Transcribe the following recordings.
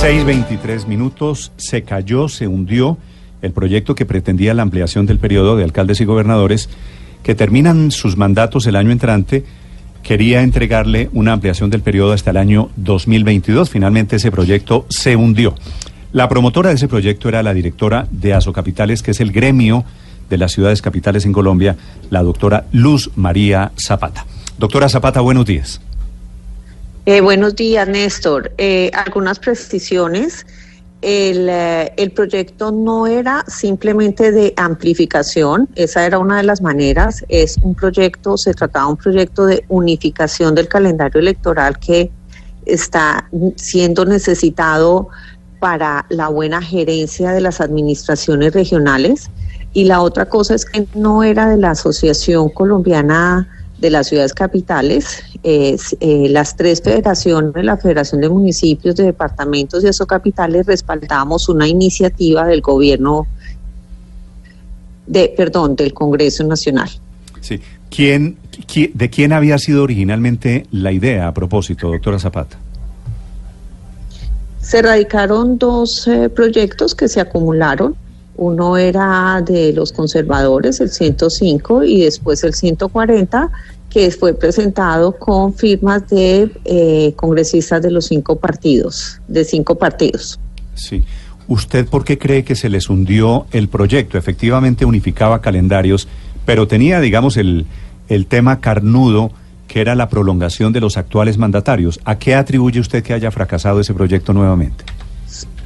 6.23 minutos, se cayó, se hundió el proyecto que pretendía la ampliación del periodo de alcaldes y gobernadores que terminan sus mandatos el año entrante. Quería entregarle una ampliación del periodo hasta el año 2022. Finalmente ese proyecto se hundió. La promotora de ese proyecto era la directora de Asocapitales, que es el gremio de las ciudades capitales en Colombia, la doctora Luz María Zapata. Doctora Zapata, buenos días. Eh, buenos días, Néstor. Eh, algunas precisiones. El, eh, el, proyecto no era simplemente de amplificación, esa era una de las maneras, es un proyecto, se trataba de un proyecto de unificación del calendario electoral que está siendo necesitado para la buena gerencia de las administraciones regionales. Y la otra cosa es que no era de la Asociación Colombiana de las ciudades capitales, eh, las tres federaciones, la Federación de Municipios, de Departamentos y capitales respaldamos una iniciativa del gobierno, de, perdón, del Congreso Nacional. Sí. ¿Quién, de quién había sido originalmente la idea a propósito, doctora Zapata? Se radicaron dos eh, proyectos que se acumularon. Uno era de los conservadores, el 105, y después el 140, que fue presentado con firmas de eh, congresistas de los cinco partidos, de cinco partidos. Sí. ¿Usted por qué cree que se les hundió el proyecto? Efectivamente unificaba calendarios, pero tenía, digamos, el, el tema carnudo que era la prolongación de los actuales mandatarios. ¿A qué atribuye usted que haya fracasado ese proyecto nuevamente?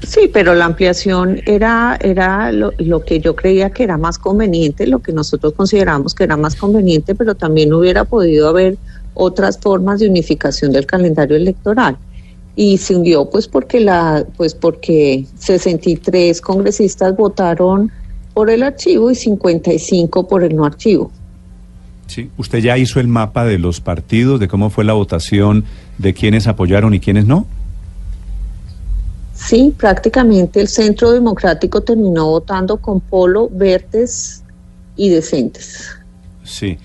Sí, pero la ampliación era, era lo, que yo creía que era más conveniente, lo que nosotros consideramos que era más conveniente, pero también hubiera podido haber otras formas de unificación del calendario electoral. Y se hundió pues porque la, pues porque 63 congresistas votaron por el archivo y 55 por el no archivo. Sí, usted ya hizo el mapa de los partidos, de cómo fue la votación, de quiénes apoyaron y quiénes no. Sí, prácticamente el Centro Democrático terminó votando con Polo, Verdes y Decentes. Sí.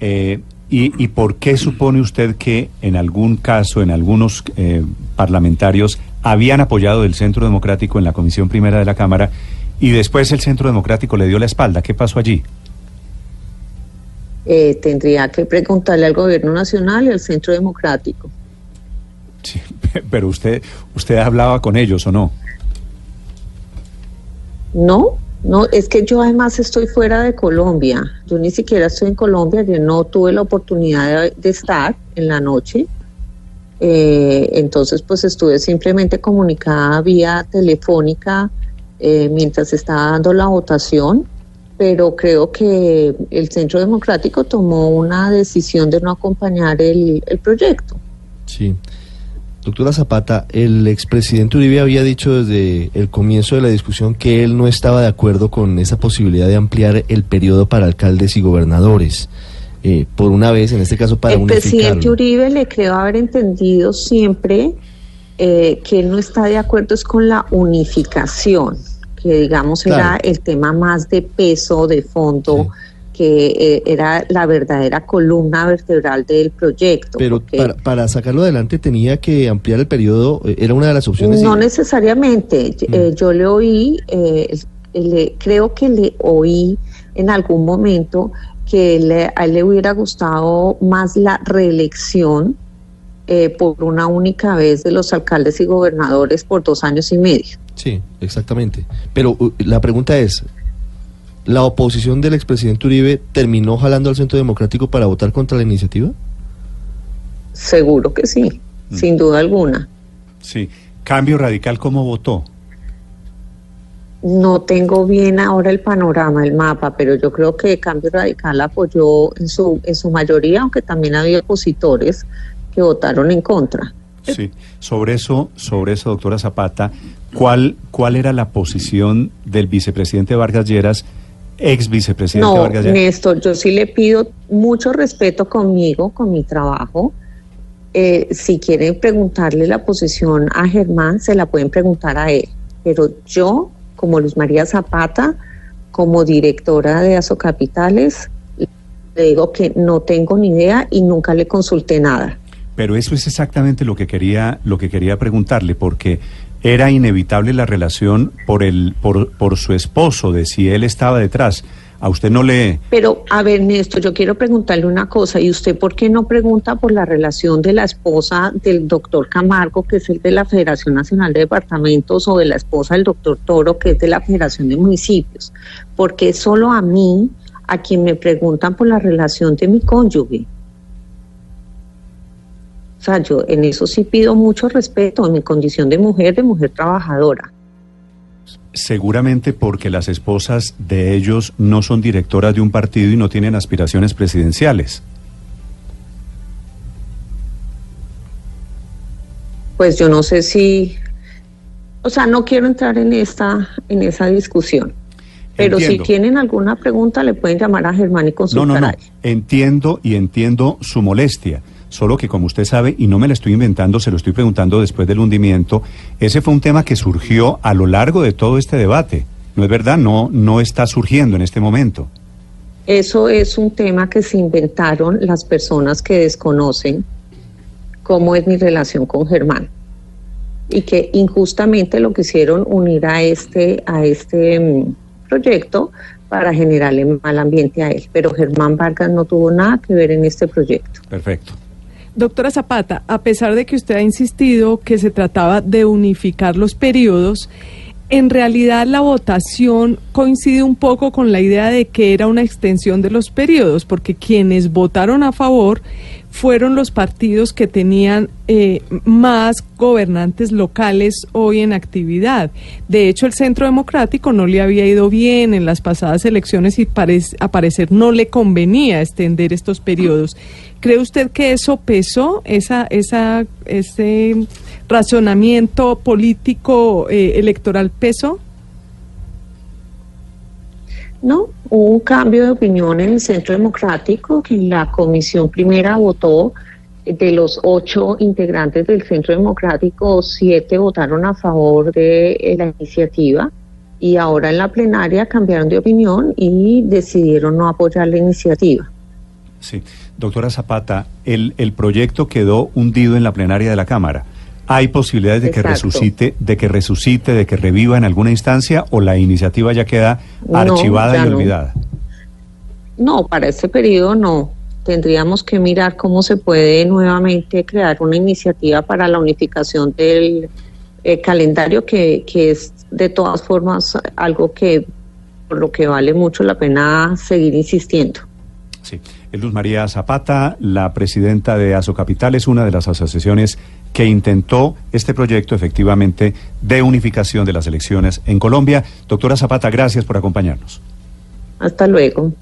Eh, y, por qué supone usted que en algún caso, en algunos eh, parlamentarios, habían apoyado el Centro Democrático en la Comisión Primera de la Cámara y después el Centro Democrático le dio la espalda? ¿Qué pasó allí? Eh, tendría que preguntarle al Gobierno Nacional y al Centro Democrático. Sí, pero usted, usted hablaba con ellos o no? No, no, es que yo además estoy fuera de Colombia. Yo ni siquiera estoy en Colombia, yo no tuve la oportunidad de, estar en la noche. Eh, entonces, pues estuve simplemente comunicada vía telefónica eh, mientras estaba dando la votación, pero creo que el Centro Democrático tomó una decisión de no acompañar el, el proyecto. Sí. Doctora Zapata, el expresidente Uribe había dicho desde el comienzo de la discusión que él no estaba de acuerdo con esa posibilidad de ampliar el periodo para alcaldes y gobernadores. Eh, por una vez, en este caso para El presidente Uribe le creo haber entendido siempre eh, que él no está de acuerdo es con la unificación, que digamos era el tema más de peso, de fondo que eh, era la verdadera columna vertebral del proyecto. Pero para, sacarlo adelante tenía que ampliar el periodo, eh, era una de las opciones. No necesariamente, eh, mm. yo le oí, le, creo que le oí en algún momento que a él le hubiera gustado más la reelección por una única vez de los alcaldes y gobernadores por dos años y medio. Sí, exactamente. Pero uh, la pregunta es, ¿la oposición del expresidente Uribe terminó jalando al Centro Democrático para votar contra la iniciativa? Seguro que sí, mm. sin duda alguna. Sí. Cambio Radical, ¿cómo votó? No tengo bien ahora el panorama, el mapa, pero yo creo que Cambio Radical apoyó en su, en su mayoría, aunque también había opositores que votaron en contra. Sí, sobre eso, sobre eso, doctora Zapata, ¿cuál, cuál era la posición del vicepresidente Vargas Lleras ex vicepresidente no, Néstor, yo sí le pido mucho respeto conmigo, con mi trabajo. Eh, si quieren preguntarle la posición a Germán, se la pueden preguntar a él. Pero yo, como Luz María Zapata, como directora de Capitales, le digo que no tengo ni idea y nunca le consulté nada. Pero eso es exactamente lo que quería, lo que quería preguntarle, porque era inevitable la relación por, el, por, por su esposo, de si él estaba detrás. A usted no le... Pero, a ver, Néstor, yo quiero preguntarle una cosa. ¿Y usted por qué no pregunta por la relación de la esposa del doctor Camargo, que es el de la Federación Nacional de Departamentos, o de la esposa del doctor Toro, que es de la Federación de Municipios? Porque solo a mí, a quien me preguntan por la relación de mi cónyuge. O sea, yo en eso sí pido mucho respeto, en mi condición de mujer, de mujer trabajadora. Seguramente porque las esposas de ellos no son directoras de un partido y no tienen aspiraciones presidenciales. Pues yo no sé si, o sea, no quiero entrar en esta, en esa discusión. Pero si tienen alguna pregunta, le pueden llamar a Germán y consultar. No, no, no. Entiendo y entiendo su molestia. Solo que como usted sabe, y no me la estoy inventando, se lo estoy preguntando después del hundimiento, ese fue un tema que surgió a lo largo de todo este debate. ¿No es verdad? No, no está surgiendo en este momento. Eso es un tema que se inventaron las personas que desconocen cómo es mi relación con Germán y que injustamente lo quisieron unir a este a este mm, proyecto para generarle mal ambiente a él. Pero Germán Vargas no tuvo nada que ver en este proyecto. Perfecto. Doctora Zapata, a pesar de que usted ha insistido que se trataba de unificar los periodos, en realidad la votación coincide un poco con la idea de que era una extensión de los periodos, porque quienes votaron a favor fueron los partidos que tenían eh, más gobernantes locales hoy en actividad. De hecho, el Centro Democrático no le había ido bien en las pasadas elecciones y a parecer no le convenía extender estos periodos. ¿Cree usted que eso pesó, esa, esa, ese razonamiento político eh, electoral pesó? No, hubo un cambio de opinión en el Centro Democrático, que la comisión primera votó de los ocho integrantes del Centro Democrático, siete votaron a favor de eh, la iniciativa y ahora en la plenaria cambiaron de opinión y decidieron no apoyar la iniciativa. Sí, doctora Zapata, el, el proyecto quedó hundido en la plenaria de la Cámara. ¿Hay posibilidades de que resucite, de que resucite, de que reviva en alguna instancia o la iniciativa ya queda archivada y olvidada? No, para este periodo no. Tendríamos que mirar cómo se puede nuevamente crear una iniciativa para la unificación del eh, calendario, que, que es de todas formas algo que por lo que vale mucho la pena seguir insistiendo. Sí. Luz María Zapata, la presidenta de Asocapital, es una de las asociaciones que intentó este proyecto efectivamente de unificación de las elecciones en Colombia. Doctora Zapata, gracias por acompañarnos. Hasta luego.